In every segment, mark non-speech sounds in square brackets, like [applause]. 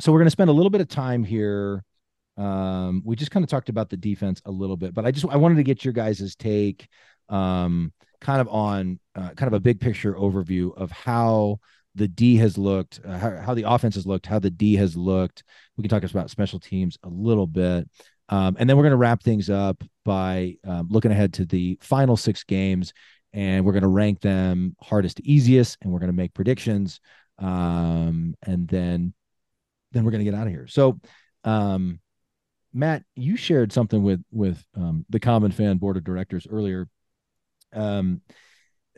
so we're going to spend a little bit of time here. Um, we just kind of talked about the defense a little bit, but I just I wanted to get your guys' take, um, kind of on uh, kind of a big picture overview of how the D has looked, uh, how, how, the offense has looked, how the D has looked. We can talk about special teams a little bit. Um, and then we're going to wrap things up by um, looking ahead to the final six games. And we're going to rank them hardest to easiest. And we're going to make predictions. Um, and then, then we're going to get out of here. So, um, Matt, you shared something with with um, the Common Fan Board of Directors earlier. Um,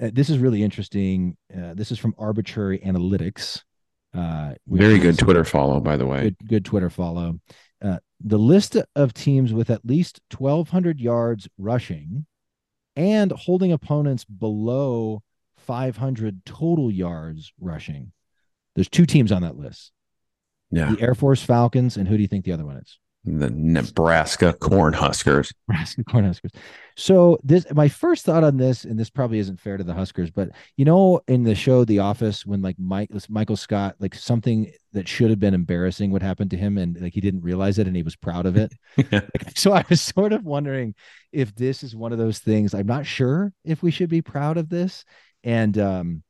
uh, this is really interesting. Uh, this is from Arbitrary Analytics. Uh, Very good Twitter follow, by the way. Good, good Twitter follow. Uh, the list of teams with at least 1,200 yards rushing and holding opponents below 500 total yards rushing. There's two teams on that list. Yeah. The Air Force Falcons, and who do you think the other one is? the Nebraska Cornhuskers. Nebraska Cornhuskers. So this, my first thought on this, and this probably isn't fair to the Huskers, but you know, in the show The Office, when like Mike Michael Scott, like something that should have been embarrassing would happen to him, and like he didn't realize it, and he was proud of it. [laughs] like, so I was sort of wondering if this is one of those things. I'm not sure if we should be proud of this, and um,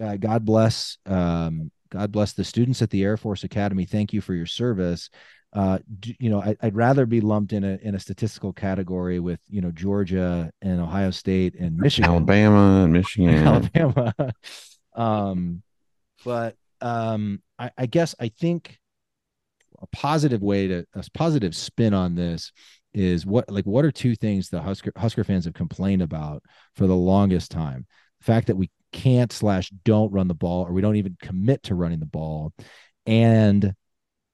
uh, God bless. Um, God bless the students at the Air Force Academy. Thank you for your service uh, you know, I, would rather be lumped in a in a statistical category with you know Georgia and Ohio State and Michigan, Alabama and Michigan, [laughs] Alabama. [laughs] um, but um, I, I guess I think a positive way to a positive spin on this is what like what are two things the Husker Husker fans have complained about for the longest time? The fact that we can't slash don't run the ball or we don't even commit to running the ball and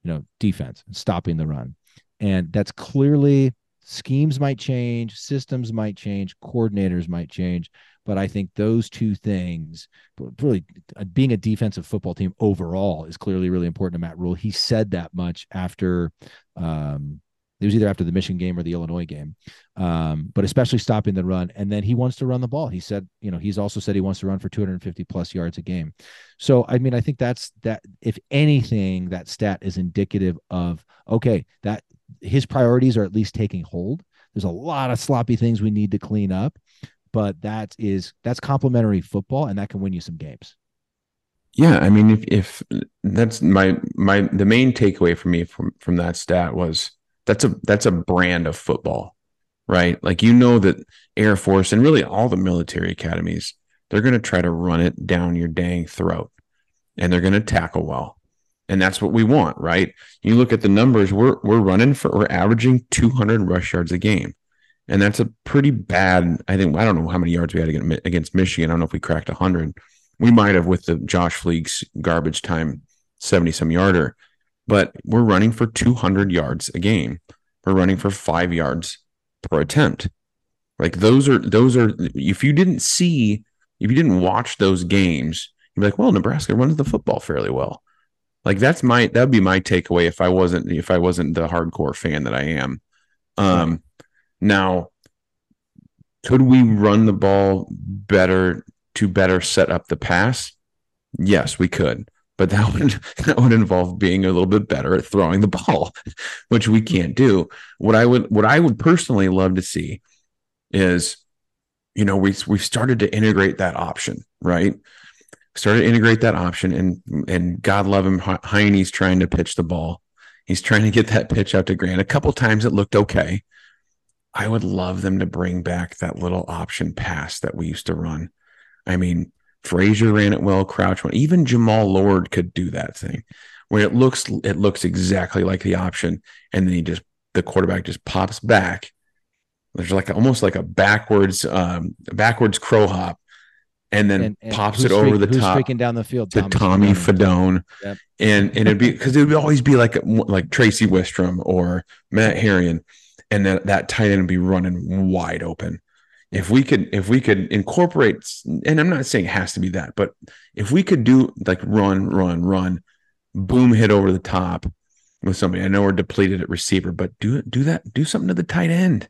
you know, defense, stopping the run. And that's clearly schemes might change, systems might change, coordinators might change. But I think those two things, really uh, being a defensive football team overall, is clearly really important to Matt Rhule He said that much after um, it was either after the Michigan game or the Illinois game, um, but especially stopping the run. And then he wants to run the ball. He said, you know, he's also said he wants to run for 250 plus yards a game. So, I mean, I think that's that. If anything, that stat is indicative of okay, that his priorities are at least taking hold. There's a lot of sloppy things we need to clean up, but that is that's complementary football, and that can win you some games. Yeah, I mean, if if that's my my the main takeaway for me from from that stat was that's a that's a brand of football, right? Like you know that Air Force and really all the military academies, they're going to try to run it down your dang throat, and they're going to tackle well, and that's what we want, right? You look at the numbers, we're we're running for we're averaging 200 rush yards a game, and that's a pretty bad. I think I don't know how many yards we had against Michigan. I don't know if we cracked 100. We might have with the Josh Fleeks garbage time 70 some yarder but we're running for 200 yards a game. We're running for five yards per attempt. Like those are those are if you didn't see if you didn't watch those games, you'd be like, well, Nebraska runs the football fairly well. Like that's my that'd be my takeaway if I wasn't if I wasn't the hardcore fan that I am. Um now could we run the ball better to better set up the pass? Yes, we could but that [laughs] would that would involve being a little bit better at throwing the ball, [laughs] which we can't do. What I would what I would personally love to see is, you know, we we've started to integrate that option, right? Started to integrate that option, and and God love him, Heine's trying to pitch the ball. He's trying to get that pitch out to Grant. A couple times it looked okay. I would love them to bring back that little option pass that we used to run. I mean, Frazier ran it well, Crouch went. Even Jammal Lord could do that thing where it looks it looks exactly like the option, and then he just the quarterback just pops back. There's like almost like a backwards um backwards crow hop, and then and, and pops it over the top, streaking down the field to Tommy Fidone, yep. and and it'd be because it would always be like like Tracey Wistrom or Matt Herian, and then that tight end would be running wide open if we could if we could incorporate and i'm not saying it has to be that but if we could do like run run run boom hit over the top with somebody i know we're depleted at receiver but do do that do something to the tight end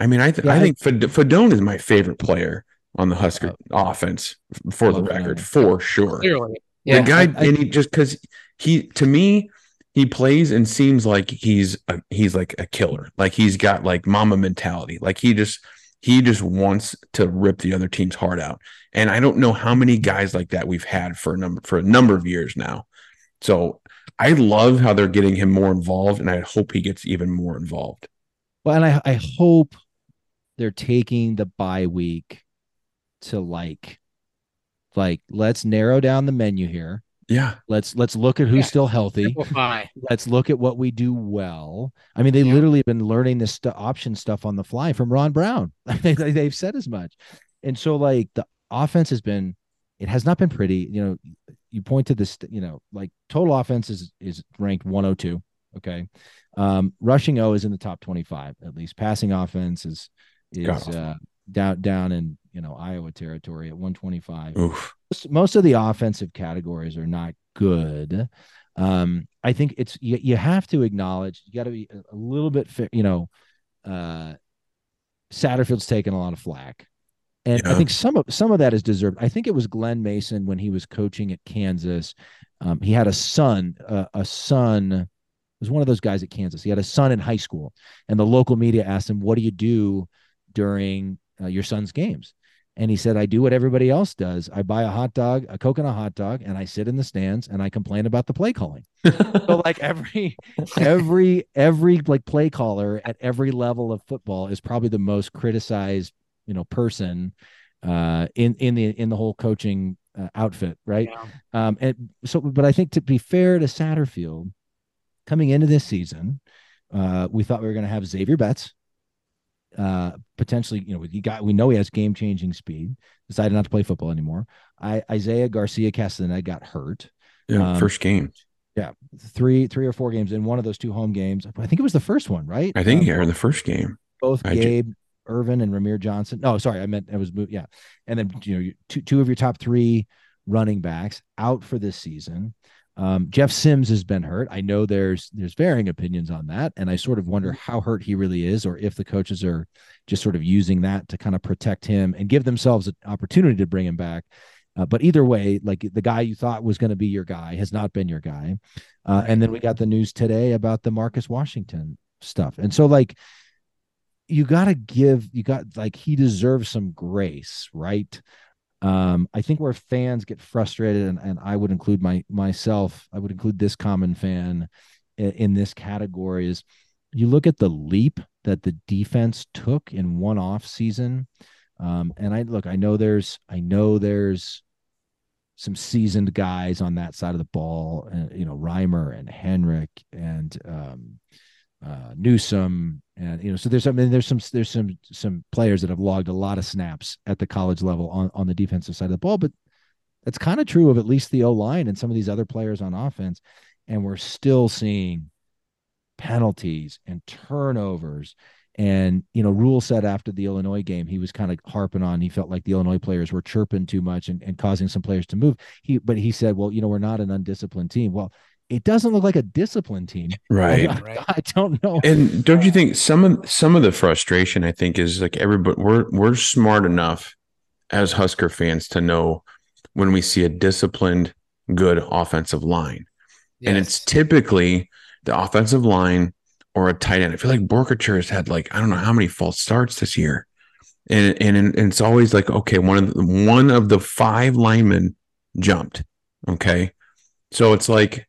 i mean i, th- yeah, I think fidone is my favorite player on the husker uh, offense for the record for sure Clearly. Yeah, the guy I, I, and he just because he to me he plays and seems like he's a, he's like a killer. Like he's got like mama mentality. Like he just he just wants to rip the other team's heart out. And I don't know how many guys like that we've had for a number for a number of years now. So I love how they're getting him more involved, and I hope he gets even more involved. Well, and I, I hope they're taking the bye week to like like let's narrow down the menu here yeah. Let's let's look at who's yeah. still healthy. Simplify. let's look at what we do well. I mean they yeah. literally have been learning this st- option stuff on the fly from ron brown. [laughs] They, they've said as much. And so like the offense has been it has not been pretty. You know you point to this you know like total offense is is ranked 102 okay? Um rushing o is in the top 25 at least. Passing offense is is uh down down in you know Iowa territory at 125. Oof. Most of the offensive categories are not good. Um, I think it's you, you have to acknowledge you got to be a, a, little bit fair, you know. Uh, Satterfield's taken a lot of flack, and yeah. I think some of some of that is deserved. I think it was Glen Mason when he was coaching at Kansas. Um, he had a son, uh, a son was one of those guys at Kansas. He had a son in high school, and the local media asked him, "What do you do during uh, your son's games. And he said, I do what everybody else does. I buy a hot dog, a coconut hot dog, and I sit in the stands and I complain about the play calling. [laughs] so like every, every, every like play caller at every level of football is probably the most criticized, you know, person uh, in in the in the whole coaching uh, outfit, right? Yeah. Um, and so, but I think to be fair to Satterfield, coming into this season, uh, we thought we were going to have Xavier Betts, uh, potentially, you know, you got we know he has game changing speed. Decided not to play football anymore. I Isaiah Garcia Castaneda got hurt. Yeah, um, first game. Yeah, three three or four games in one of those two home games. I think it was the first one, right? I think um, yeah, in the first game. Both I Gabe ju- Ervin and Rahmir Johnson. No, sorry, I meant it was yeah, and then you know two two of your top three running backs out for this season. Um, Jeff Sims has been hurt. I know there's there's varying opinions on that, and I sort of wonder mm-hmm. how hurt he really is, or if the coaches are just sort of using that to kind of protect him and give themselves an opportunity to bring him back. Uh, but either way, like the guy you thought was going to be your guy has not been your guy. Uh, and then we got the news today about the Marcus Washington stuff, and so like you got to give you got like he deserves some grace, right? Um, I think where fans get frustrated, and, and I would include my myself, I would include this common fan in, in this category is you look at the leap that the defense took in one off season. Um, and I look, I know there's, I know there's some seasoned guys on that side of the ball, uh, you know, Reimer and Henrich and um, uh, Newsome and you know, so there's I mean, there's some there's some some players that have logged a lot of snaps at the college level on on the defensive side of the ball, but that's kind of true of at least the O line and some of these other players on offense, and we're still seeing penalties and turnovers. And you know, Rhule said after the Illinois game, he was kind of harping on. He felt like the Illinois players were chirping too much and, and causing some players to move. He, but he said, "Well, you know, we're not an undisciplined team." Well, it doesn't look like a disciplined team. [laughs] Right. I, I, don't know. And don't you think some of some of the frustration I think is like everybody we're we're smart enough as Husker fans to know when we see a disciplined good offensive line. Yes. And it's typically the offensive line or a tight end. I feel like Boerkircher has had like I don't know how many false starts this year. And and, and it's always like okay, one of the, one of the five linemen jumped. Okay. So it's like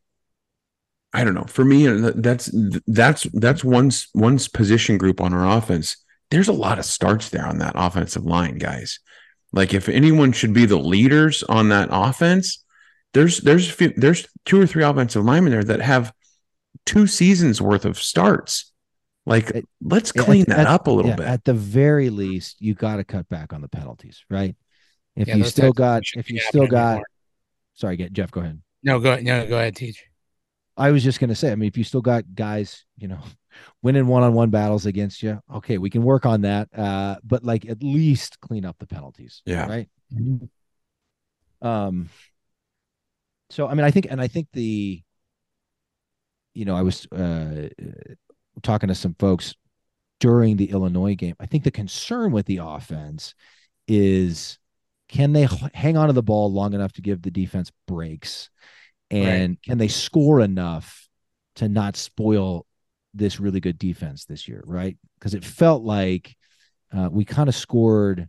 I don't know. For me, that's that's that's one's one's position group on our offense. There's a lot of starts there on that offensive line, guys. Like if anyone should be the leaders on that offense, there's there's few, there's two or three offensive linemen there that have two seasons worth of starts. Like it, let's clean at, that at, up a little yeah, bit. At the very least, you got to cut back on the penalties, right? If yeah, you still got if you still got anymore. sorry, get Jeff, go ahead. No, go ahead. no, go ahead, teach. I was just going to say, I mean, if you still got guys, you know, [laughs] winning one-on-one battles against you, okay, we can work on that. Uh, but like at least clean up the penalties. Yeah. Right. Mm-hmm. Um. So I mean, I think, and I think the, you know, I was uh talking to some folks during the Illinois game. I think the concern with the offense is can they hang on to the ball long enough to give the defense breaks and right. can they score enough to not spoil this really good defense this year, right? Because it felt like uh, we kind of scored.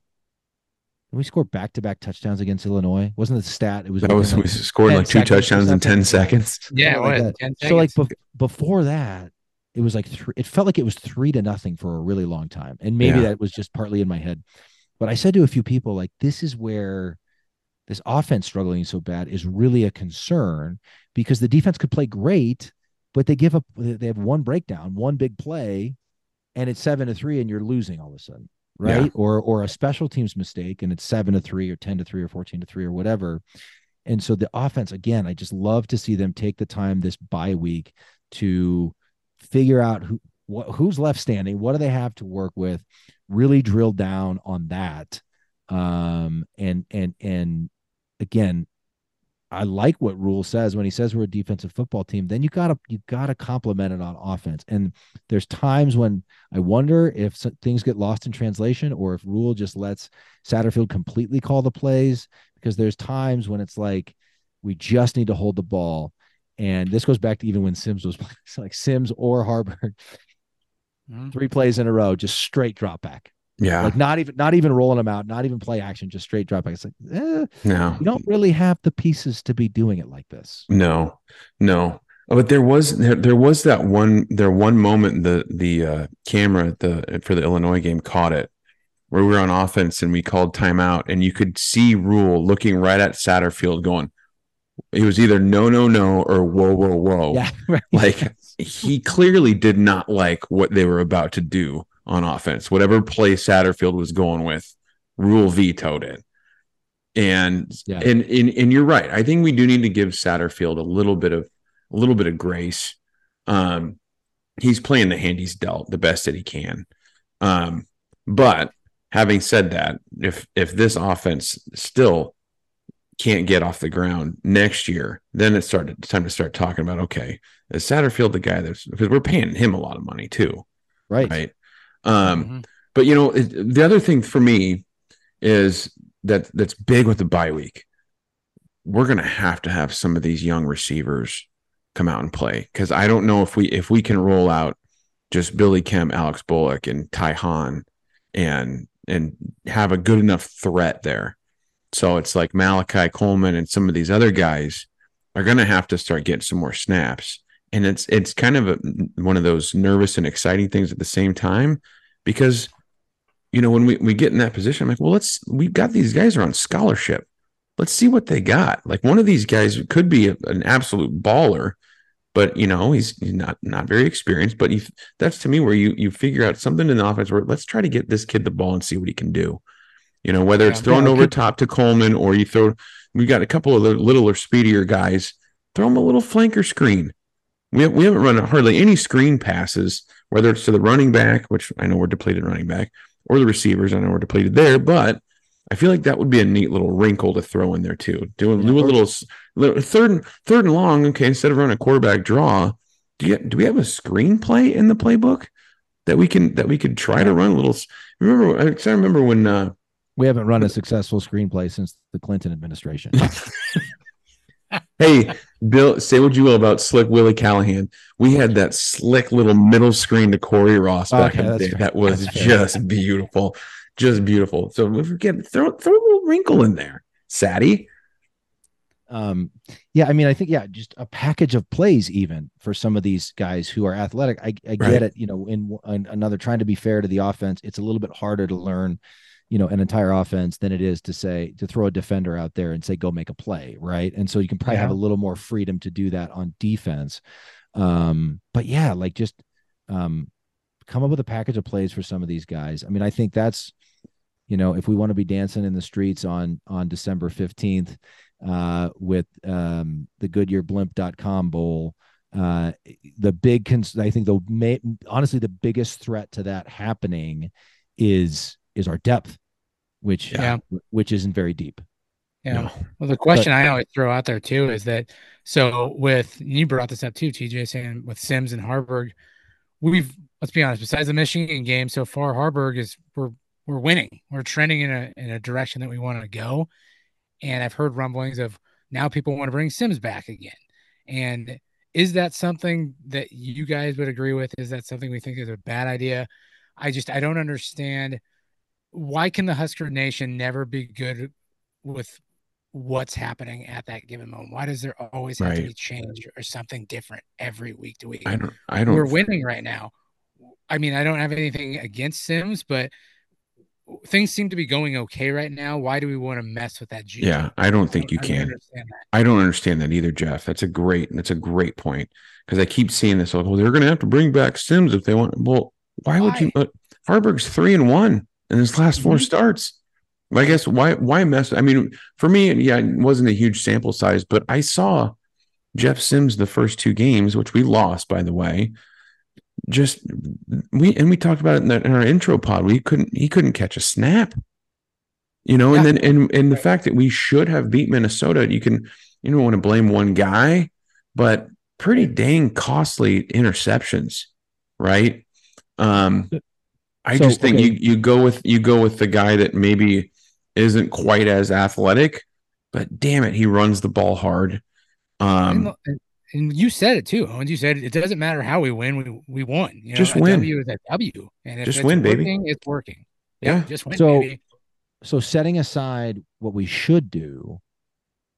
We scored back to back touchdowns against Illinois. Wasn't the stat? It was. That was like we scored like two touchdowns in ten seconds. Yeah, like what, 10 So like seconds? bef- before that, it was like three, it felt like it was three to nothing for a really long time, and maybe Yeah. that was just partly in my head. But I said to a few people, like, this is where this offense struggling so bad is really a concern because the defense could play great, but they give up. They have one breakdown, one big play, and it's seven to three, and you're losing all of a sudden, right? Yeah. Or or a special teams mistake, and it's seven to three, or ten to three, or fourteen to three, or whatever. And so the offense, again, I just love to see them take the time this bye week to figure out who what who's left standing, what do they have to work with, really drill down on that. Um and and and again, I like what Rhule says when he says we're a defensive football team. Then you gotta you gotta complement it on offense. And there's times when I wonder if things get lost in translation or if Rhule just lets Satterfield completely call the plays because there's times when it's like we just need to hold the ball. And this goes back to even when Sims was [laughs] playing, like Sims or Haarberg, Mhm. three plays in a row, just straight drop back. Yeah, Like not even not even rolling them out, not even play action, just straight drop. It's like, eh, no, you don't really have the pieces to be doing it like this. No, no. But there was there, there was that one there one moment the the uh, camera at the for the Illinois game caught it where we were on offense and we called timeout and you could see Rhule looking right at Satterfield going it was either no no no or whoa whoa whoa Yeah, [laughs] right. like he clearly did not like what they were about to do on offense whatever play Satterfield was going with Rhule vetoed it and Yeah. and, and and you're right. I think we do need to give Satterfield a little bit of a little bit of grace. Um, he's playing the hand he's dealt the best that he can. Um, but having said that, if if this offense still can't get off the ground next year, then it's started time to start talking about okay, is Satterfield the guy that's because we're paying him a lot of money too, right. right? Um, Mhm. but you know, it, the other thing for me is that that's big with the bye week. We're gonna have to have some of these young receivers come out and play because I don't know if we if we can roll out just Billy Kemp, Alex Bullock, and Ty Hahn and and have a good enough threat there. So it's like Malachi Coleman and some of these other guys are gonna have to start getting some more snaps. And it's it's kind of a, one of those nervous and exciting things at the same time because you know, when we, we get in that position, I'm like, well, let's, we've got these guys are on scholarship. Let's see what they got. Like one of these guys could be a, an absolute baller, but you know, he's, he's not, not very experienced, but you, that's to me where you, you figure out something in the offense where let's try to get this kid the ball and see what he can do. You know, whether it's Yeah. thrown Yeah, over could- top to Coleman or you throw, we got a couple of the littler, speedier guys, throw them a little flanker screen. We, we haven't run hardly any screen passes, whether it's to the running back, which I know we're depleted running back, or the receivers. I know we're depleted there, but I feel like that would be a neat little wrinkle to throw in there too. Do a, Yeah, do a little, little third and third and long. Okay, instead of running a quarterback draw, do you do we have a screenplay in the playbook that we can that we could try to run a little? Remember, I I remember when uh, We haven't run a successful screenplay since the Clinton administration. [laughs] Hey, Bill, say what you will about slick Willie Callahan. We had that slick little middle screen to Cory Ross back Okay, in the day. fair. That was That's fair. just beautiful. Just beautiful. So if we get throw throw a little wrinkle in there. Sadie. um yeah i mean i think yeah just a package of plays even for some of these guys who are athletic i, I Right. get it you know in, in another trying to be fair to the offense it's a little bit harder to learn you know an entire offense than it is to say to throw a defender out there and say go make a play right? And so you can probably have a little more freedom to do that on defense. Um but yeah like just um come up with a package of plays for some of these guys. I mean i think that's you know if we want to be dancing in the streets on on december 15th uh, with um, the GoodyearBlimp.com bowl. Uh, the big, cons- I think the may- honestly the biggest threat to that happening is is our depth, which Yeah. which isn't very deep. Yeah. No. Well, the question I always throw out there too is that so with you brought this up too, TJ, saying with Sims and Haarberg, we've let's be honest, besides the Michigan game so far, Haarberg is we're we're winning. We're trending in a in a direction that we want to go. And I've heard rumblings of now people want to bring Sims back again. And is that something that you guys would agree with? Is that something we think is a bad idea? I just I don't understand why can the Husker Nation never be good with what's happening at that given moment? Why does there always have right. to be change or something different every week to week? I don't I don't We're winning right now. I mean, I don't have anything against Sims, but things seem to be going okay right now. Why do we want to mess with that? Juju? Yeah, I don't think I don't, you can. I don't understand that either, Jeff. That's a great. That's a great point because I keep seeing this. Like, well, they're going to have to bring back Sims if they want. Well, why, why? would you? Uh, Haarberg's three and one in his last 4 mm-hmm. starts. I guess why why mess? I mean, for me, yeah, it wasn't a huge sample size, but I saw Jeff Sims the first two games, which we lost, by the way just we and we talked about it in, the, in our intro pod. We couldn't he couldn't catch a snap. You know, yeah. and then and and the fact that we should have beat Minnesota, you can you don't want to blame one guy, but pretty dang costly interceptions, right? Um I so, just think okay. you you go with you go with the guy that maybe isn't quite as athletic, but damn it, he runs the ball hard. Um, and you said it too. And you said it doesn't matter how we win, we we won. You know, just win. W is a W, and just win, working, baby. It's working. Yeah, yeah. just win. So, baby. so setting aside what we should do,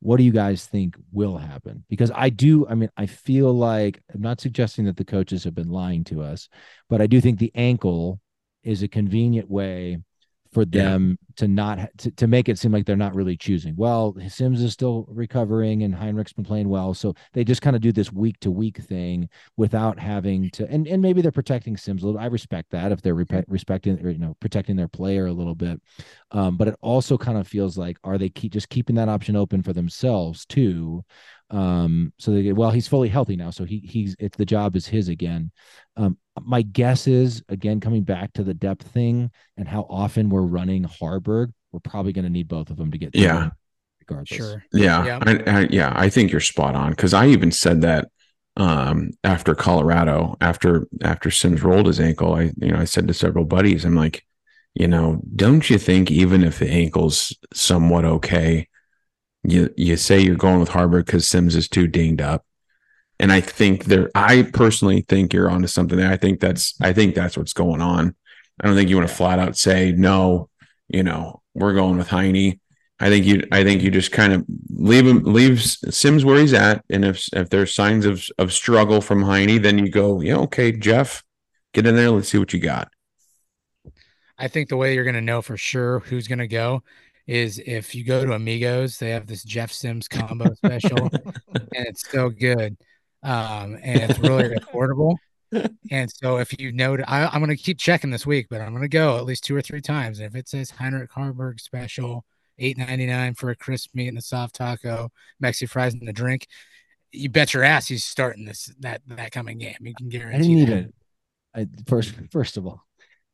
what do you guys think will happen? Because I do. I mean, I feel like I'm not suggesting that the coaches have been lying to us, but I do think the ankle is a convenient way for them yeah. to not to, to make it seem like they're not really choosing. Well, Sims is still recovering and Heinrich's been playing well, so they just kind of do this week to week thing without having to. And and maybe they're protecting Sims a little. I respect that if they're re- respecting or you know protecting their player a little bit. Um, but it also kind of feels like are they keep just keeping that option open for themselves too? Um, so they get well, he's fully healthy now, so he he's it's the job is his again. Um, my guess is again coming back to the depth thing and how often we're running Haarberg, we're probably going to need both of them to get yeah, regardless. Sure, yeah, yeah. I, I, yeah. I think you're spot on because I even said that um, after Colorado, after after Sims rolled his ankle, I you know I said to several buddies, I'm like, you know, don't you think even if the ankle's somewhat okay, you you say you're going with Haarberg because Sims is too dinged up. And I think there I personally think you're onto something there. I think that's I think that's what's going on. I don't think you want to flat out say no, you know, we're going with Heine. I think you I think you just kind of leave him leave Sims where he's at. And if if there's signs of of struggle from Heine, then you go, yeah, okay, Jeff, get in there, let's see what you got. I think the way you're gonna know for sure who's gonna go is if you go to Amigos, they have this Jeff Sims combo special, [laughs] and it's so good, um, and it's really affordable. [laughs] And so, if you know, I, am going to keep checking this week, but I'm going to go at least two or three times. And if it says Heinrich Haarberg special, eight ninety nine for a crisp meat and a soft taco, Mexi fries and a drink, you bet your ass he's starting this that that coming game. You can guarantee. I need that. I, first, first of all,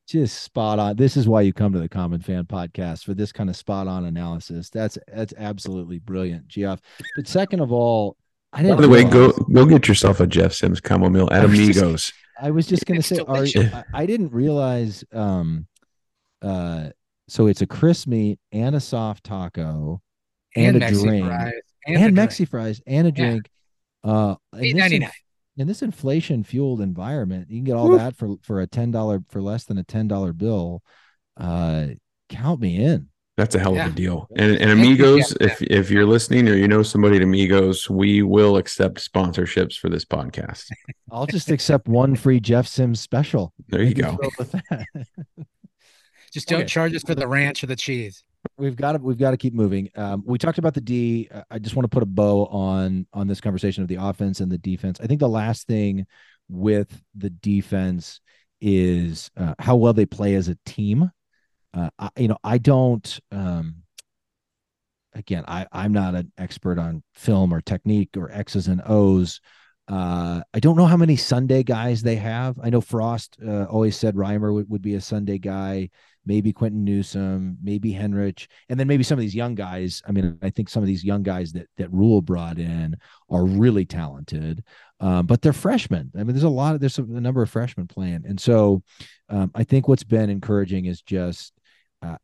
just spot on. This is why you come to the Common Fan podcast for this kind of spot on analysis. That's that's absolutely brilliant, Geoff. But second of all, I didn't. By the way, go go get yourself a Jeff Sims chamomile at I Amigos. I was just gonna say, are, I, I didn't realize. Um, uh, so it's a crisp meat and a soft taco and, and a drink and, and Mexi drink. fries and a drink. Yeah. Uh, eight ninety nine in this inflation fueled environment, you can get all Ooh. that for for a ten dollar for less than a ten dollar bill. Uh, count me in. That's a hell yeah. of a deal. And, and Amigos, if if you're listening or you know somebody at Amigos, we will accept sponsorships for this podcast. [laughs] I'll just accept one free Jeff Sims special. There you go. just don't okay. charge us for the ranch or the cheese we've got to we've got to keep moving. Um, we talked about the D. I just want to put a bow on on this conversation of the offense and the defense. I think the last thing with the defense is uh, how well they play as a team. Uh, I, you know, I don't. Um, again, I I'm not an expert on film or technique or X's and O's. Uh, I don't know how many Sunday guys they have. I know Frost uh, always said Reimer would, would be a Sunday guy maybe Quinton Newsome, maybe Henrich, and then maybe some of these young guys. I mean, I think some of these young guys that that Rhule brought in are really talented, um, but they're freshmen. I mean, there's a lot of there's a, number of freshmen playing, and so um, I think what's been encouraging is just uh,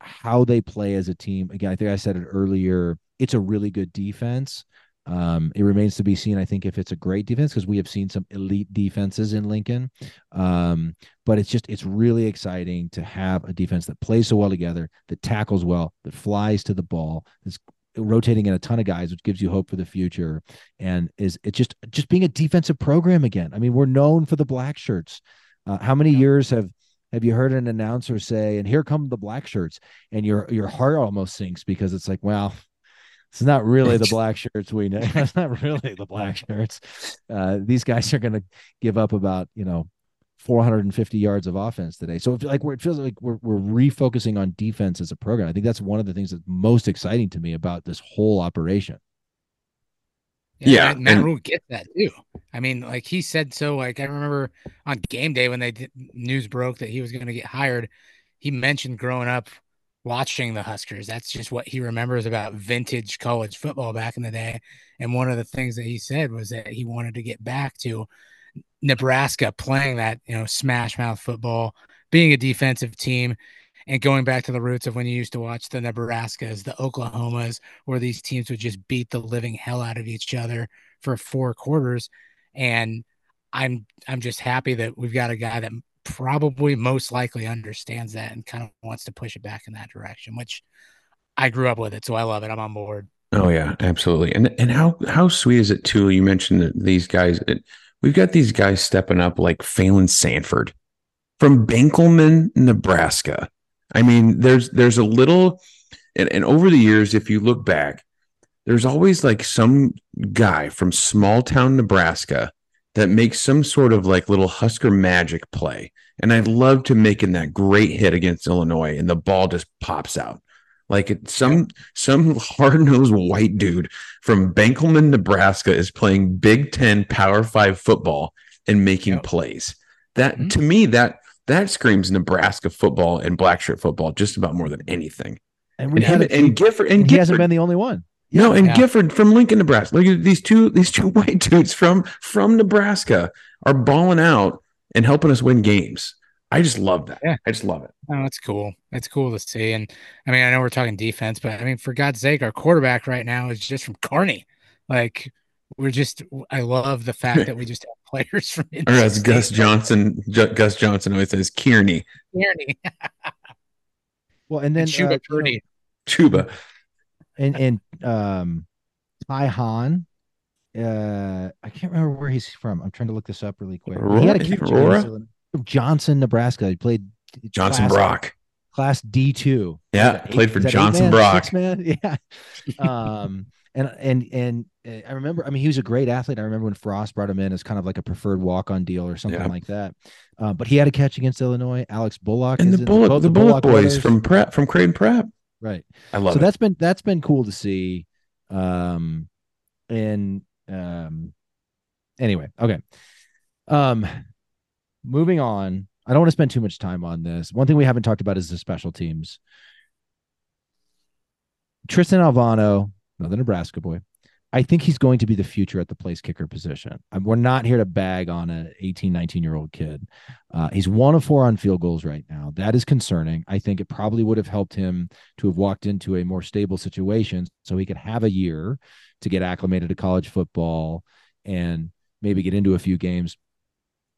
how they play as a team. Again, I think I said it earlier. It's a really good defense. Um, it remains to be seen, I think, if it's a great defense because we have seen some elite defenses in Lincoln. Um, but it's just it's really exciting to have a defense that plays so well together, that tackles well, that flies to the ball, that's rotating in a ton of guys, which gives you hope for the future. And is it just just being a defensive program again? I mean, we're known for the black shirts. Uh, how many years have have you heard an announcer say, "And here come the black shirts," and your your heart almost sinks because it's like, well, it's not really the black shirts we know. [laughs] it's not really the black shirts. Uh, these guys are going to give up about you know 450 yards of offense today. So if, like it feels like we're we're refocusing on defense as a program. I think that's one of the things that's most exciting to me about this whole operation. Yeah, yeah Matt, Matt Rhule gets that too. I mean, like he said so. Like I remember on game day when they did, news broke that he was going to get hired, he mentioned growing up watching the Huskers. That's just what he remembers about vintage college football back in the day. And one of the things that he said was that he wanted to get back to Nebraska playing that, you know, smash mouth football, being a defensive team and going back to the roots of when you used to watch the Nebraskas, the Oklahomas, where these teams would just beat the living hell out of each other for four quarters. And I'm I'm just happy that we've got a guy that probably most likely understands that and kind of wants to push it back in that direction, which I grew up with it, so I love it. I'm on board. Oh yeah, absolutely. And and how how sweet is it too? You mentioned that these guys. It, we've got these guys stepping up like Phalen Sanford from Benkelman, Nebraska. I mean, there's there's a little, and, and over the years, if you look back, there's always like some guy from small town Nebraska that makes some sort of like little Husker magic play. And I'd love to making that great hit against Illinois, and the ball just pops out. Like some some hard nosed white dude from Benkelman, Nebraska, is playing Big Ten Power Five football and making yep. plays. That mm-hmm. to me that that screams Nebraska football and black shirt football just about more than anything. And we and, and Gifford and, and he Gifford, hasn't been the only one. No, and yeah. Gifford from Lincoln, Nebraska. Look at these two these two [laughs] white dudes from from Nebraska are balling out and helping us win games. I just love that. Yeah. I just love it. Oh, that's cool. That's cool to see. And I mean, I know we're talking defense, but I mean, for God's sake, our quarterback right now is just from Kearney. Like we're just I love the fact that we just have [laughs] players from or as Gus Johnson Gus Johnson always says Kearney. Kearney. [laughs] well, and then and Chubba uh, Purdy. Chubba. And and um Ty Hahn. Uh I can't remember where he's from. I'm trying to look this up really quick. Aurora? He had a catch Aurora? Johnson, Nebraska. He played Johnson class, Brock. Class D2. Yeah, played for Johnson Brock. Man? [laughs] Yeah. um and and and uh, I remember. I mean, he was a great athlete. I remember when Frost brought him in as kind of like a preferred walk-on deal or something yeah. like that. Uh, but he had a catch against Illinois. Alex Bullock and the Bullock, the, the Bullock, Bullock boys brothers. from Prep from Creighton Prep. Right. I love. So it. that's been that's been cool to see. Um, and um, anyway, okay. Um, moving on. I don't want to spend too much time on this. One thing we haven't talked about is the special teams. Tristan Alvano another Nebraska boy. I think he's going to be the future at the place kicker position. We're not here to bag on an 18, 19 year old kid. Uh, he's one of four on field goals right now. That is concerning. I think it probably would have helped him to have walked into a more stable situation so he could have a year to get acclimated to college football and maybe get into a few games,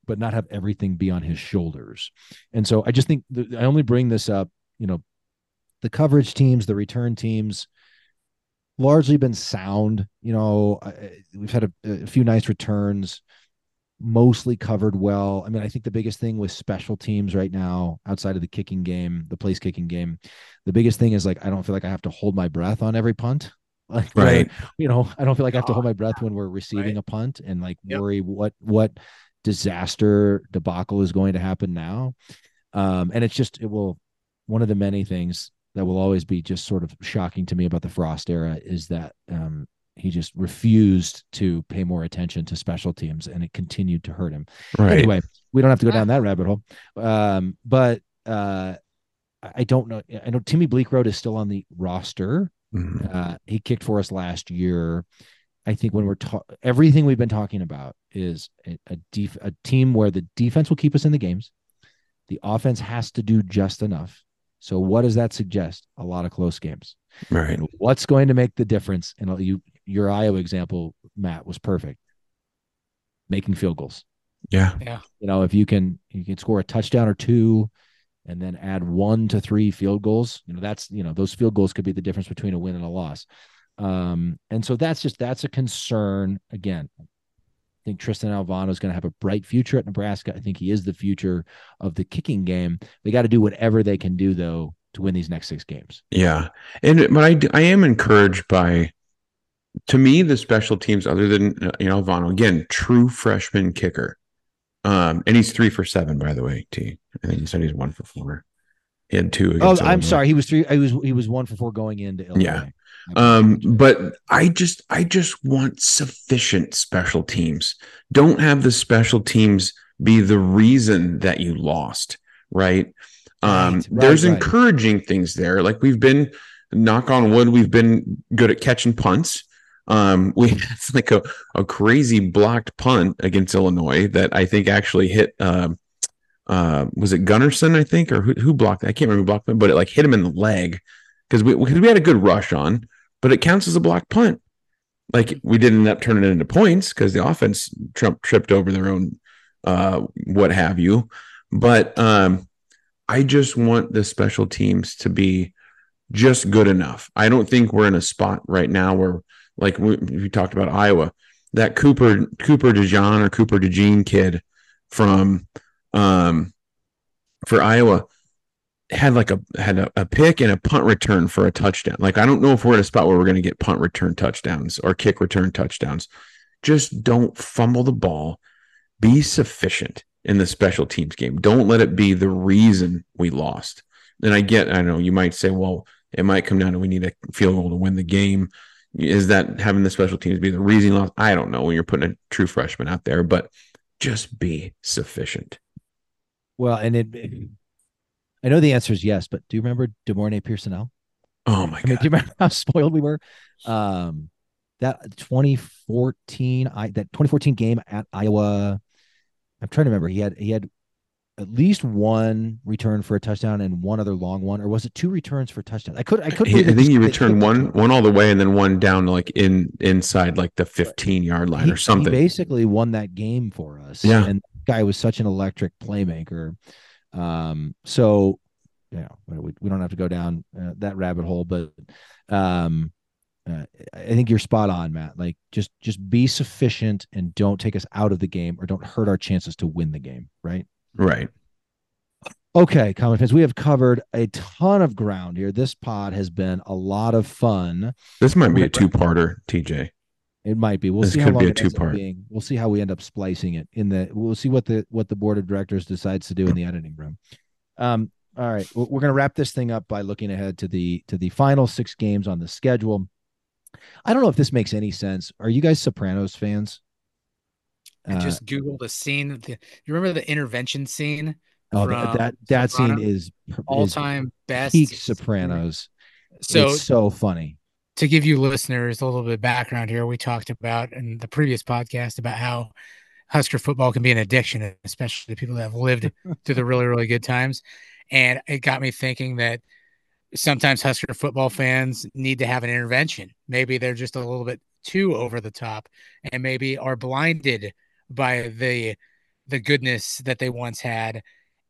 but not have everything be on his shoulders. And so I just think I only bring this up, you know, the coverage teams, the return teams, largely been sound. You know, we've had a, a, few nice returns, mostly covered well. I mean, I think the biggest thing with special teams right now, outside of the kicking game, the place kicking game, the biggest thing is like I don't feel like I have to hold my breath on every punt. [laughs] Like, right. you know, I don't feel like I have to hold my breath when we're receiving right. a punt and like yep. worry what what disaster debacle is going to happen now. Um, and it's just it will one of the many things that will always be just sort of shocking to me about the Frost era is that um, he just refused to pay more attention to special teams and it continued to hurt him. Right. Anyway, we don't have to go down that rabbit hole. Um, but uh, I don't know. I know Timmy Bleekrode is still on the roster. Mm-hmm. Uh, he kicked for us last year. I think when we're ta- everything we've been talking about is a, a, def- a team where the defense will keep us in the games. The offense has to do just enough so what does that suggest? A lot of close games. Right. And what's going to make the difference? And you your Iowa example, Matt, was perfect. Making field goals. Yeah. Yeah. You know, if you can you can score a touchdown or two and then add one to three field goals, you know, that's you know, those field goals could be the difference between a win and a loss. Um, and so that's just that's a concern. Again, I think Tristan Alvano is going to have a bright future at Nebraska. I think he is the future of the kicking game. They got to do whatever they can do though to win these next six games. Yeah. And but I I am encouraged by to me the special teams other than you know Alvano again true freshman kicker. Um and he's 3 for 7 by the way, T. I think he said he's 1 for 4. He had two Oh, I'm Illinois. sorry. He was three. He was he was one for four going into Illinois. Yeah. Um, but I just I just want sufficient special teams. Don't have the special teams be the reason that you lost, right? Um, Right, right, there's right. encouraging things there. Like we've been knock on wood, we've been good at catching punts. Um, we [laughs] had like a, a crazy blocked punt against Illinois that I think actually hit um uh was it Gunnarsson, I think, or who, who blocked? it? I can't remember who blocked but it like hit him in the leg because we because we had a good rush on, but it counts as a block punt. Like we didn't end up turning it into points because the offense Trump tripped over their own uh what have you. But um I just want the special teams to be just good enough. I don't think we're in a spot right now where like we, we talked about Iowa, that Cooper Cooper DeJean or Cooper DeJean kid from um for Iowa had like a had a, a pick and a punt return for a touchdown. Like I don't know if we're in a spot where we're going to get punt return touchdowns or kick return touchdowns. Just don't fumble the ball. Be sufficient in the special teams game. Don't let it be the reason we lost. And I get, I know you might say, well, it might come down to we need a field goal to win the game. Is that having the special teams be the reason lost? I don't know when you're putting a true freshman out there, but just be sufficient. Well, and it, I know the answer is yes, but do you remember De'Mornay Pierson-El? Oh my I mean, god. do you remember how [laughs] spoiled we were? Um, that 2014, I that 2014 game at Iowa. I'm trying to remember. He had he had at least one return for a touchdown and one other long one, or was it two returns for touchdown? I could I could. He- I think you returned one one all the way and then one down like in inside like the 15 yard line he, or something. He basically won that game for us. Yeah. and guy was such an electric playmaker. Um, so you know we, we don't have to go down uh, that rabbit hole, but um, uh, I think you're spot on, Matt. Like just just be sufficient and don't take us out of the game or don't hurt our chances to win the game. Right. right. Okay, common fans, we have covered a ton of ground here. This pod has been a lot of fun. This might be a two parter, TJ. It might be. We'll This see how long be a it ends up two-part. being. We'll see how we end up splicing it in the. We'll see what the what the board of directors decides to do in the editing room. Um. All right, we're we're gonna wrap this thing up by looking ahead to the to the final six games on the schedule. I don't know if this makes any sense. Are you guys Sopranos fans? I Uh, just googled a scene. The, you remember the intervention scene? oh, that that, that scene is All time best. peak Sopranos. So it's so funny. To give you listeners a little bit of background here, we talked about in the previous podcast about how Husker football can be an addiction, especially to people that have lived [laughs] through the really, really good times. And it got me thinking that sometimes Husker football fans need to have an intervention. Maybe they're just a little bit too over the top and maybe are blinded by the the goodness that they once had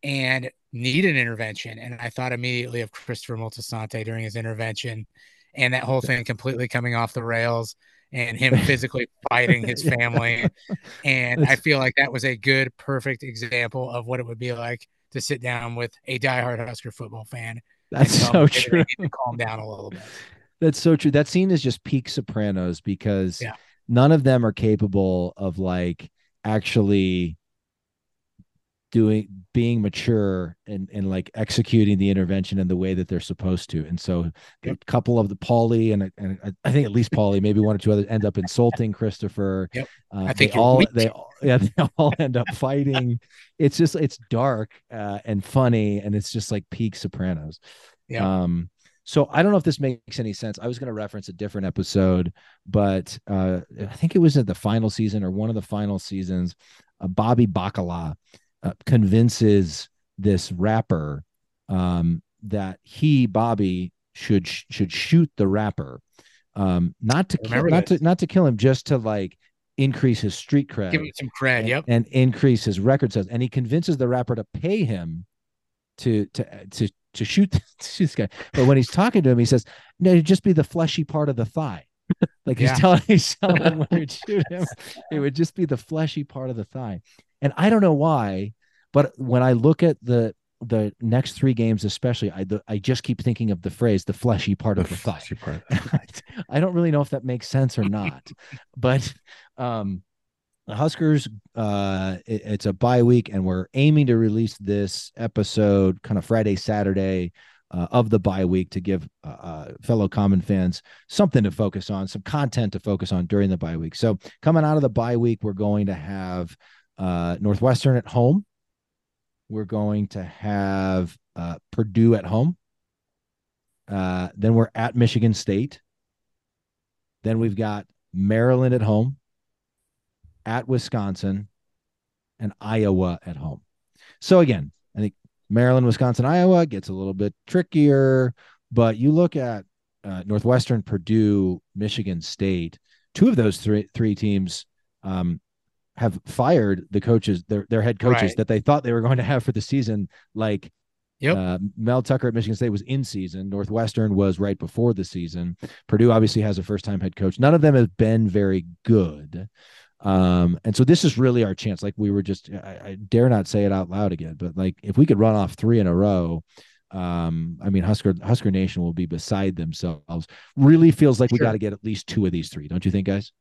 and need an intervention. And I thought immediately of Christopher Moltisanti during his intervention and that whole thing completely coming off the rails and him physically [laughs] fighting his family. And I feel like that was a good, perfect example of what it would be like to sit down with a diehard Husker football fan. That's so them maybe they true. to calm down a little bit. That's so true. That scene is just peak Sopranos because Yeah. none of them are capable of like actually doing being mature and and like executing the intervention in the way that they're supposed to. And so Yep. a couple of the Paulie and and I think at least Paulie, maybe one or two others end up insulting Christopher. Yep. Uh, I think they all weak. they all [laughs] yeah they all end up fighting. It's just it's dark uh, and funny and it's just like peak Sopranos. Yeah. Um, so I don't know if this makes any sense. I was going to reference a different episode, but uh, I think it was at the final season or one of the final seasons. Uh, Bobby Bacala uh, convinces this rapper um, that he Bobby should should shoot the rapper Um, not to kill, not to not to kill him, just to like increase his street cred. Give him some cred, and, yep. And increase his record sales. And he convinces the rapper to pay him to to to to shoot [laughs] this guy. But when he's talking to him, he says, "No, it'd just be the fleshy part of the thigh." [laughs] Like he's yeah. telling he's telling him when to [laughs] shoot him, it would just be the fleshy part of the thigh. And I don't know why, but when I look at the the next three games, especially, I the, I just keep thinking of the phrase "the fleshy part the of the thigh." Part [laughs] I don't really know if that makes sense or not, [laughs] but um, the Huskers, uh, it, it's a bye week, and we're aiming to release this episode kind of Friday, Saturday uh, of the bye week to give uh, uh, fellow common fans something to focus on, some content to focus on during the bye week. So, coming out of the bye week, we're going to have uh, Northwestern at home. We're going to have uh, Purdue at home. Uh, then we're at Michigan State. Then we've got Maryland at home at Wisconsin, and Iowa at home. So again, I think Maryland, Wisconsin, Iowa gets a little bit trickier, but you look at uh, Northwestern, Purdue, Michigan State. Two of those three three teams um, have fired the coaches, their their head coaches right. that they thought they were going to have for the season. Like, yep. Uh, Mel Tucker at Michigan State was in season. Northwestern was right before the season. Purdue obviously has a first time head coach. None of them have been very good. Um, and so this is really our chance. Like we were just, I, I, dare not say it out loud again, but like if we could run off three in a row, um, I mean, Husker Husker Nation will be beside themselves. Really feels like we got to get at least two of these three, don't you think, guys?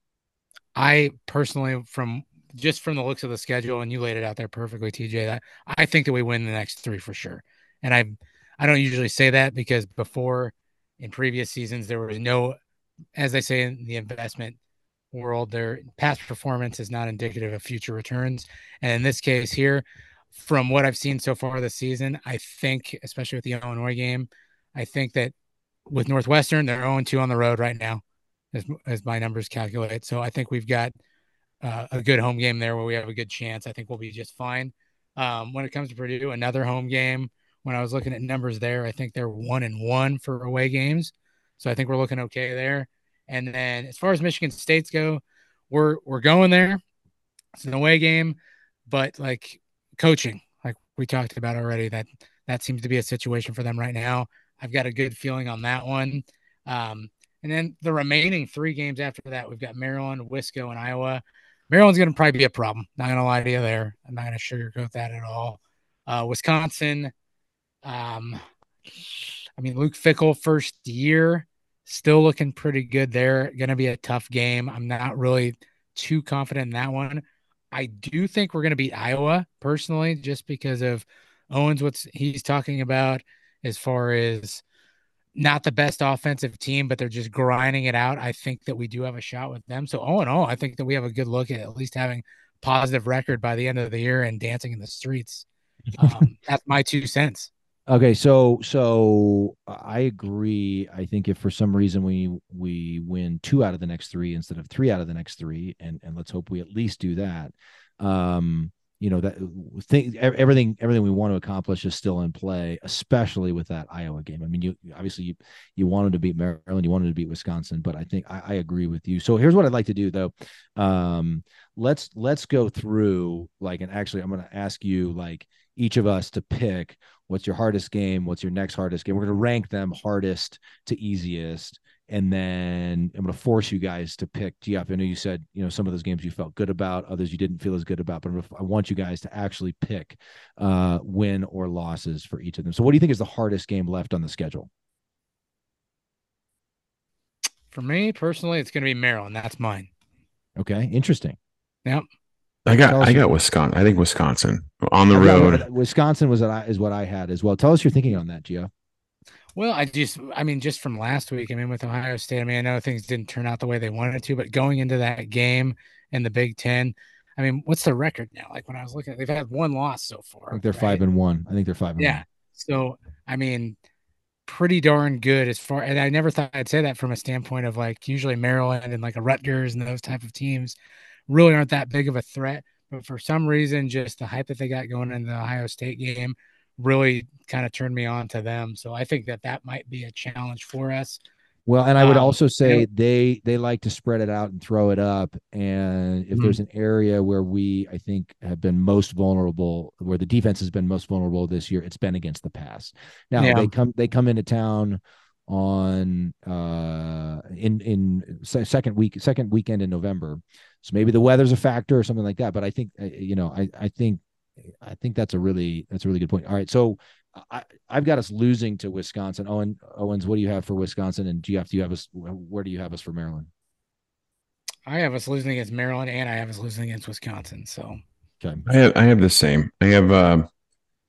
I personally, from just from the looks of the schedule, and you laid it out there perfectly, TJ. That I think that we win the next three for sure. And I, I don't usually say that because before in previous seasons there was no, as they say in the investment world, their past performance is not indicative of future returns. And in this case here, from what I've seen so far this season, I think, especially with the Illinois game, I think that with Northwestern, they're 0 2 on the road right now, as, as my numbers calculate. So I think we've got uh, a good home game there where we have a good chance. I think we'll be just fine. Um, when it comes to Purdue, another home game. When I was looking at numbers there, I think they're one and one for away games. So I think we're looking okay there. And then as far as Michigan State's go, we're we're going there. It's an away game, but like coaching, like we talked about already, that that seems to be a situation for them right now. I've got a good feeling on that one. Um, and then the remaining three games after that, we've got Maryland, Wisco, and Iowa. Maryland's going to probably be a problem. Not going to lie to you there. I'm not going to sugarcoat that at all. Uh, Wisconsin, um, I mean, Luke Fickell, first year, Still looking pretty good there. Going to be a tough game. I'm not really too confident in that one. I do think we're going to beat Iowa personally, just because of Owens, what he's talking about as far as not the best offensive team, but they're just grinding it out. I think that we do have a shot with them. So, all in all, I think that we have a good look at at least having positive record by the end of the year and dancing in the streets. Um, [laughs] that's my two cents. Okay, so so I agree. I think if for some reason we we win two out of the next three instead of three out of the next three, and and let's hope we at least do that. Um, you know that thing, everything everything we want to accomplish is still in play, especially with that Iowa game. I mean, you obviously you you wanted to beat Maryland, you wanted to beat Wisconsin, but I think I, I agree with you. So here's what I'd like to do though. Um, let's let's go through like, and actually, I'm going to ask you like each of us to pick what's your hardest game, what's your next hardest game. We're going to rank them hardest to easiest. And then I'm going to force you guys to pick. Geoff, I know you said, you know, some of those games you felt good about, others you didn't feel as good about, but I want you guys to actually pick uh, win or losses for each of them. So, what do you think is the hardest game left on the schedule? For me personally, it's going to be Maryland. That's mine. Okay, interesting. Yep. I got I got Wisconsin. I think Wisconsin on the road. Wisconsin was what is what I had as well. Tell us your thinking on that, Gio. Well, I just I mean just from last week. I mean with Ohio State. I mean I know things didn't turn out the way they wanted to, but going into that game in the Big Ten, I mean what's the record now? Like when I was looking, they've had one loss so far. I think they're right? five and one. I think they're five. yeah. One. So I mean, pretty darn good as far. And I never thought I'd say that from a standpoint of like usually Maryland and like a Rutgers and those type of teams really aren't that big of a threat. But for some reason, just the hype that they got going in the Ohio State game really kind of turned me on to them. So I think that that might be a challenge for us. Well, and I would Um, also say they they like to spread it out and throw it up. And if Mhm. there's an area where we, I think, have been most vulnerable, where the defense has been most vulnerable this year, it's been against the pass. Now Yeah. they come they come into town on uh in in second week second weekend in November. So maybe the weather's a factor or something like that. But I think uh, you know I I think I think that's a really that's a really good point. All right, so I I've got us losing to Wisconsin. Owen Owens, what do you have for Wisconsin? And Geoff, do you have us? Where do you have us for Maryland? I have us losing against Maryland, and I have us losing against Wisconsin. So Okay, I have I have the same. I have uh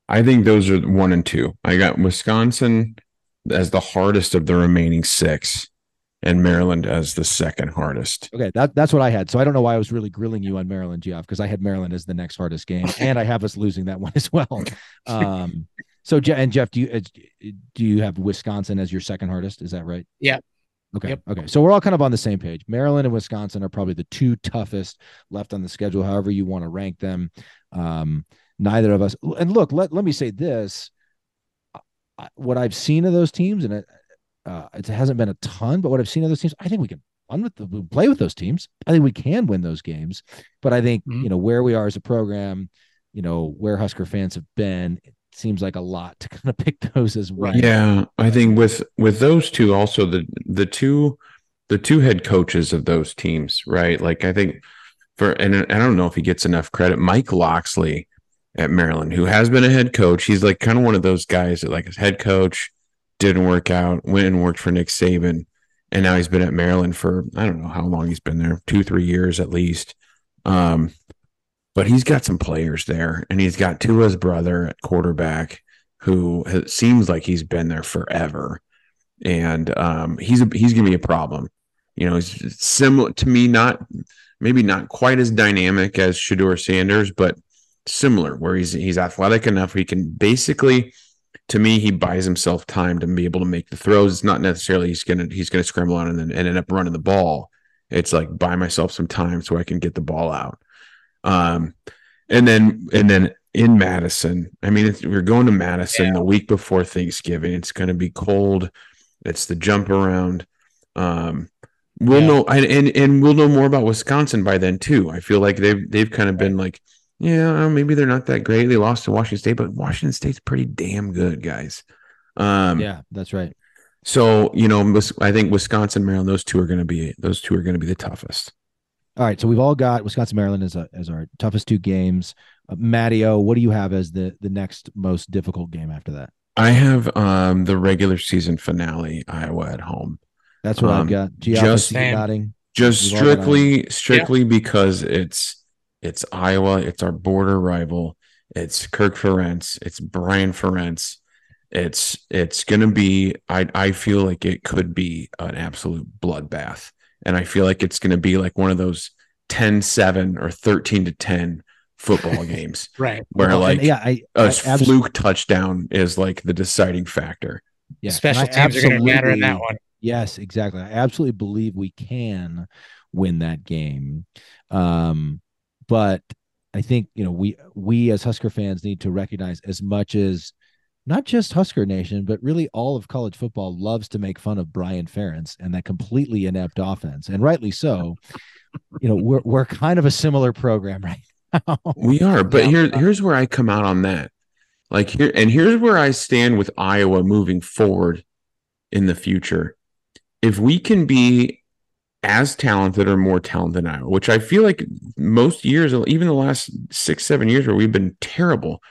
I think those are one and two. I got Wisconsin as the hardest of the remaining six, and Maryland as the second hardest. okay, that that's what I had. So I don't know why I was really grilling you on Maryland, Geoff, because I had Maryland as the next hardest game, [laughs] and I have us losing that one as well. Um, so Je- and Geoff, do you uh, do you have Wisconsin as your second hardest? Is that right? Yeah. Okay. Yep. Okay. So we're all kind of on the same page. Maryland and Wisconsin are probably the two toughest left on the schedule, however you want to rank them. Um, neither of us. And look, let, let me say this. What I've seen of those teams, and it, uh, it hasn't been a ton, but what I've seen of those teams, I think we can run with the, we play with those teams. I think we can win those games. But I think, Mhm. you know, where we are as a program, you know, where Husker fans have been, it seems like a lot to [laughs] kind of pick those as well. Yeah, I think with with those two also the the two the two head coaches of those teams, right? Like I think for and I don't know if he gets enough credit. Mike Locksley at Maryland, who has been a head coach, he's like kind of one of those guys that like his head coach didn't work out, went and worked for Nick Saban, and now he's been at Maryland for I don't know how long he's been there, two three years at least. Um, but he's got some players there, and he's got Tua's brother at quarterback who has, seems like he's been there forever, and um, he's a, he's gonna be a problem. You know, he's similar to me, not maybe not quite as dynamic as Shedeur Sanders, but similar, where he's he's athletic enough he can basically. To me, he buys himself time to be able to make the throws. It's not necessarily he's gonna he's gonna scramble on and then and end up running the ball. It's like buy myself some time so I can get the ball out. Um, and then and then in Madison, I mean, we're going to Madison the week before Thanksgiving. It's going to be cold. It's the jump around. Um, we'll Yeah. know, and, and and we'll know more about Wisconsin by then too. I feel like they've they've kind of been like, yeah, maybe they're not that great. They lost to Washington State, but Washington State's pretty damn good, guys. Um, Yeah, that's right. So you know, I think Wisconsin, Maryland, those two are going to be those two are going to be the toughest. All right, so we've all got Wisconsin, Maryland as a, as our toughest two games. Uh, MattyO, what do you have as the the next most difficult game after that? I have um the regular season finale, Iowa at home. That's what I've Um, got. Geoff, just- I you nodding. Just We've all got strictly, strictly because it's it's Iowa, it's our border rival, it's Kirk Ferentz, it's Brian Ferentz. It's it's gonna be I I feel like it could be an absolute bloodbath. And I feel like it's gonna be like one of those 10-7 or 13 to 10 football [laughs] games right, where Well, like yeah, I, a I abs- fluke touchdown is like the deciding factor. yes, special I teams are going to matter in that one. Yes, exactly. I absolutely believe we can win that game. Um, but I think you know we we as Husker fans need to recognize as much as not just Husker Nation, but really all of college football loves to make fun of Brian Ferentz and that completely inept offense, and rightly so. You know, we're we're kind of a similar program [laughs] right now. We are, but here here's where I come out on that. Like here and here's where I stand with Iowa moving forward in the future. If we can be as talented or more talented than Iowa, which I feel like most years, even the last six, seven years where we've been terrible,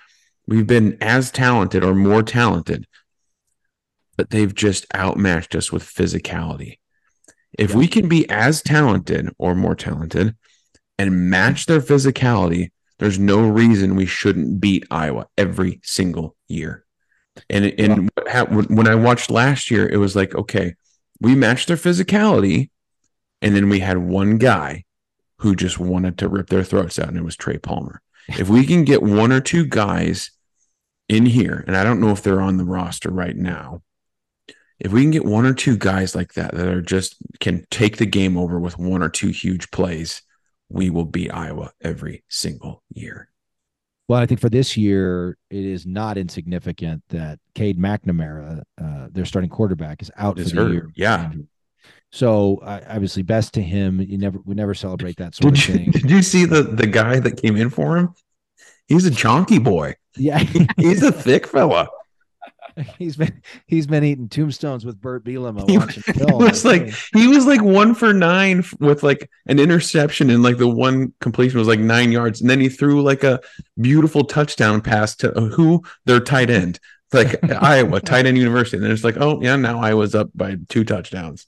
we've been as talented or more talented, but they've just outmatched us with physicality. If Yeah. we can be as talented or more talented and match their physicality, there's no reason we shouldn't beat Iowa every single year. And and when when I watched last year, it was like, okay, we matched their physicality, and then we had one guy who just wanted to rip their throats out, and it was Trey Palmer. If we can get one or two guys in here, and I don't know if they're on the roster right now, if we can get one or two guys like that that are just can take the game over with one or two huge plays, we will beat Iowa every single year. Well, I think for this year, it is not insignificant that Cade McNamara, uh, their starting quarterback, is out Is for the hurt, year. yeah. So uh, obviously, best to him. You never we never celebrate that sort Did of you, thing. did you see the the guy that came in for him? He's a chonky boy. Yeah, [laughs] He's a thick fella. [laughs] he's been he's been eating tombstones with Bret Bielema He, watching [laughs] he film. was like he was like one for nine with like an interception and like the one completion was like nine yards and then he threw like a beautiful touchdown pass to uh, who their tight end like Iowa tight end university and then it's like oh yeah now I was up by two touchdowns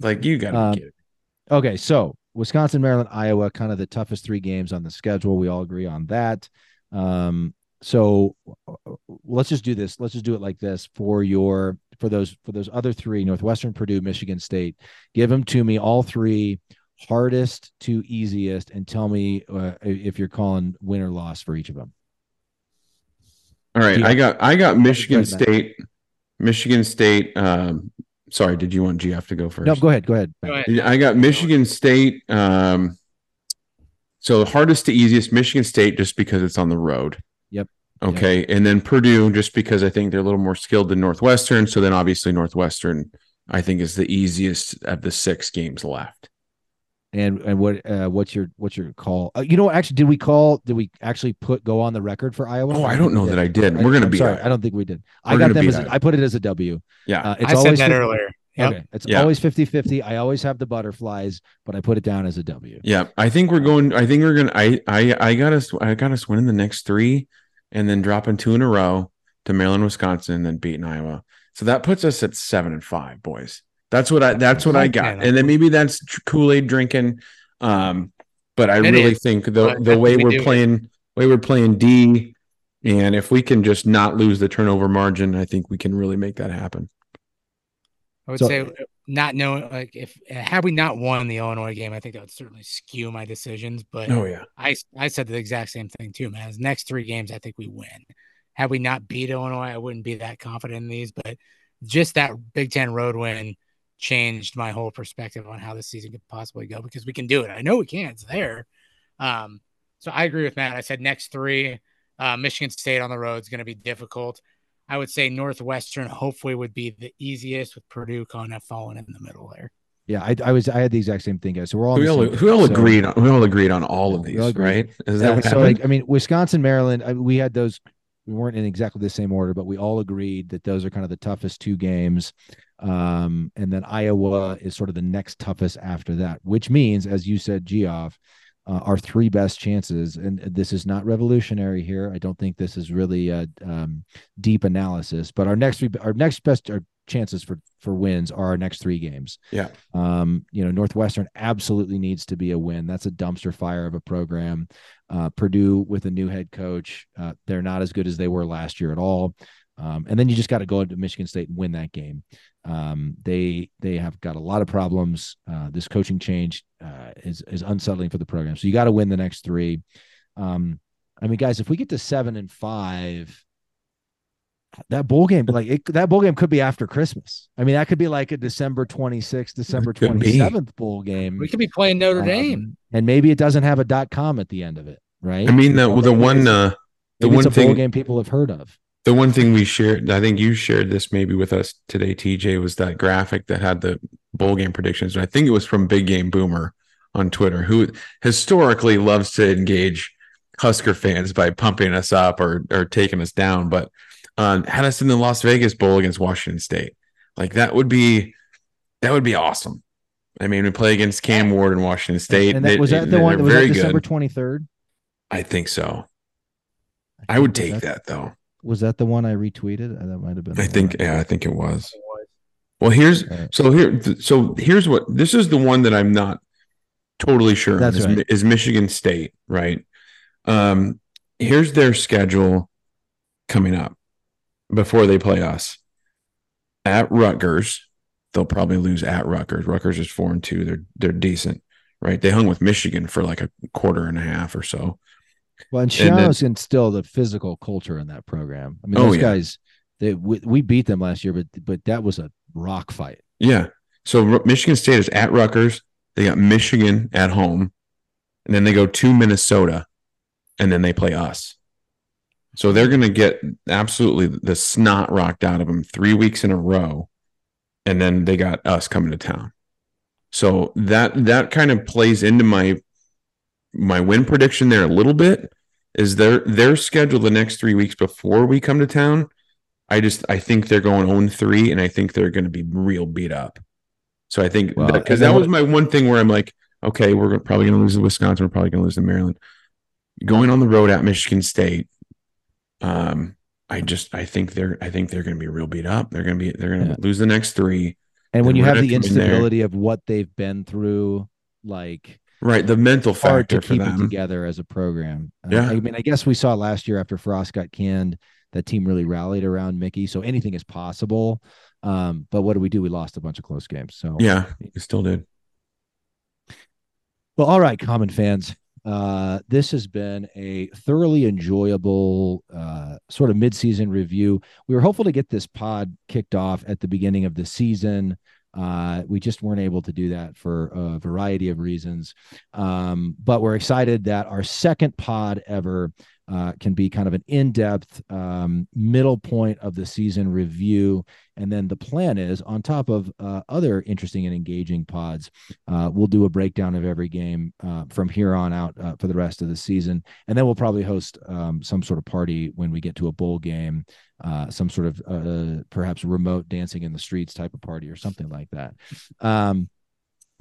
like you gotta Um, be kidding Okay, so Wisconsin, Maryland, Iowa, kind of the toughest three games on the schedule. We all agree on that. Um, so uh, let's just do this. Let's just do it like this for your for those for those other three: Northwestern, Purdue, Michigan State. Give them to me, all three, hardest to easiest, and tell me uh, if you're calling win or loss for each of them. all right. I got I got Michigan. State Michigan State um sorry did you want GF to go first No, go ahead. Go ahead. Go ahead. I got Michigan State. Um, so hardest to easiest, Michigan State, just because it's on the road. Yep. Okay. And then Purdue, just because I think they're a little more skilled than Northwestern. So then obviously Northwestern, I think, is the easiest of the six games left. And and what uh, what's your what's your call? Uh, you know, actually, did we call? Did we actually put go on the record for Iowa? Oh, I don't know that I did. We're gonna I'm be sorry. I don't think we did. I We're got them as a, I put it as a W. Yeah. Uh, it's I said always that 50 earlier. Yep. Okay, it's Yeah. always 50-50. I always have the butterflies, but I put it down as a W. Yeah. I think we're going, I think we're going to, I, I, I got us, I got us winning the next three and then dropping two in a row to Maryland, Wisconsin, and then beating Iowa. So that puts us at seven and five, boys. That's what I, that's what I got. And then maybe that's Kool Aid drinking. Um, but I It really is. think the, the way we we're playing, way we're playing D, and if we can just not lose the turnover margin, I think we can really make that happen. I would So- say not knowing like if had we not won the Illinois game, I think that would certainly skew my decisions. But Oh yeah. I I said the exact same thing too, man. His next three games, I think we win. Had we not beat Illinois, I wouldn't be that confident in these. But just that Big Ten road win changed my whole perspective on how this season could possibly go because we can do it. I know we can. It's there. Um, so I agree with Matt. I said next three. Uh, Michigan State on the road is going to be difficult. I would say Northwestern hopefully would be the easiest with Purdue kind of falling in the middle there. Yeah, I, I was I had the exact same thing, guys. So we're all on We the all, we all. So- agreed on we all agreed on all of these, all right? Is that Yeah, what so happened? like I mean, Wisconsin, Maryland, I, we had those. We weren't in exactly the same order, but we all agreed that those are kind of the toughest two games. Um, and then Iowa is sort of the next toughest after that, which means, as you said, Geoff, uh, our three best chances, and this is not revolutionary here. I don't think this is really a um, deep analysis, but our next three, our next best our chances for for wins are our next three games. Yeah. Um, you know, Northwestern absolutely needs to be a win. That's a dumpster fire of a program. Uh, Purdue with a new head coach, uh, they're not as good as they were last year at all. Um, and then you just got to go into Michigan State and win that game. Um, they they have got a lot of problems. Uh, this coaching change uh, is is unsettling for the program. So you got to win the next three. Um, I mean, guys, if we get to seven and five, that bowl game, like it, that bowl game, could be after Christmas. I mean, that could be like a December twenty sixth, December twenty seventh bowl game. We could be playing Notre Um, Dame. and maybe it doesn't have a dot com at the end of it, right? I mean, the Maybe the one uh, the one a bowl thing game people have heard of. The one thing we shared, I think you shared this maybe with us today, TJ, was that graphic that had the bowl game predictions. And I think it was from Big Game Boomer on Twitter, who historically loves to engage Husker fans by pumping us up or or taking us down, but um, had us in the Las Vegas Bowl against Washington State. Like that would be that would be awesome. I mean, we play against Cam Ward in Washington State. and that, was that the one that was that December good. twenty third? I think so. I would take that though. Was that the one I retweeted? Uh, That might have been. I think one yeah, I think it was. Well, here's so here so here's what this is the one that I'm not totally sure That's is, right. is Michigan State, right? Um here's their schedule coming up before they play us. At Rutgers, they'll probably lose at Rutgers. Rutgers is 4 and 2. They're they're decent, right? They hung with Michigan for like a quarter and a half or so. Well, and And then- instilled a physical culture in that program. I mean, Oh, those yeah. guys, they we, we beat them last year, but but that was a rock fight. Yeah. So Michigan State is at Rutgers. They got Michigan at home, and then they go to Minnesota, and then they play us. So they're going to get absolutely the snot rocked out of them three weeks in a row, and then they got us coming to town. So that that kind of plays into my my win prediction there a little bit. Is their their schedule the next three weeks before we come to town? I just I think they're going own three, and I think they're going to be real beat up. So I think because Well, that, 'cause and then that was my one thing where I'm like, okay, we're probably going to lose to Wisconsin, we're probably going to lose to Maryland. Going on the road at Michigan State, um, I just I think they're I think they're going to be real beat up. They're going to be they're going to Yeah. lose the next three. And when you have the come in there- instability of what they've been through, like Right, the mental hard to factor for keep it together as a program. Uh, Yeah. I mean, I guess we saw last year after Frost got canned, that team really rallied around Mickey. So anything is possible. Um, but what do we do? We lost a bunch of close games. So Yeah, we still did. Well, all right, common fans. Uh, this has been a thoroughly enjoyable uh, sort of midseason review. We were hopeful to get this pod kicked off at the beginning of the season. Uh, we just weren't able to do that for a variety of reasons. Um, but we're excited that our second pod ever uh, can be kind of an in depth um, middle point of the season review. And then the plan is, on top of uh, other interesting and engaging pods, uh, we'll do a breakdown of every game uh, from here on out uh, for the rest of the season, and then we'll probably host um, some sort of party when we get to a bowl game, uh, some sort of perhaps remote dancing in the streets type of party or something like that. Um,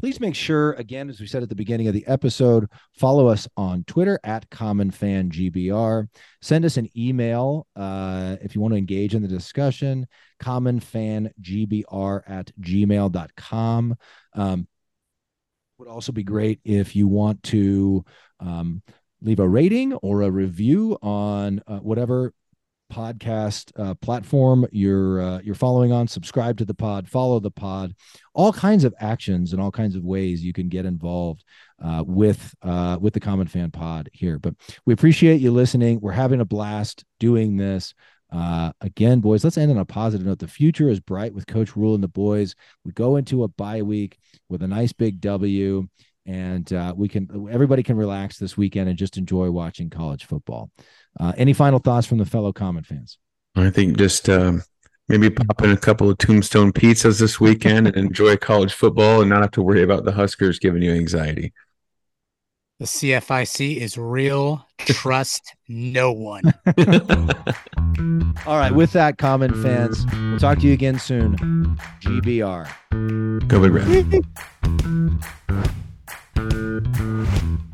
please make sure, again, as we said at the beginning of the episode, follow us on Twitter at CommonFanGBR. Send us an email uh, if you want to engage in the discussion, commonfangbr at gmail.com. Um, would also be great if you want to um, leave a rating or a review on uh, whatever podcast uh, platform you're uh, you're following on subscribe to the pod follow the pod. All kinds of actions and all kinds of ways you can get involved uh, with uh, with the common fan pod here. But we appreciate you listening. We're having a blast doing this. Uh, again boys let's end on a positive note. The future is bright with coach Rhule and the boys. We go into a bye week with a nice big w and uh, we can everybody can relax this weekend and just enjoy watching college football uh, any final thoughts from the fellow common fans I think just um, maybe pop in a couple of Tombstone pizzas this weekend and enjoy college football and not have to worry about the Huskers giving you anxiety. The CFIC is real. Trust [laughs] no one. all right with that common fans we'll talk to you again soon gbr Go Big Red. [laughs] Thank you.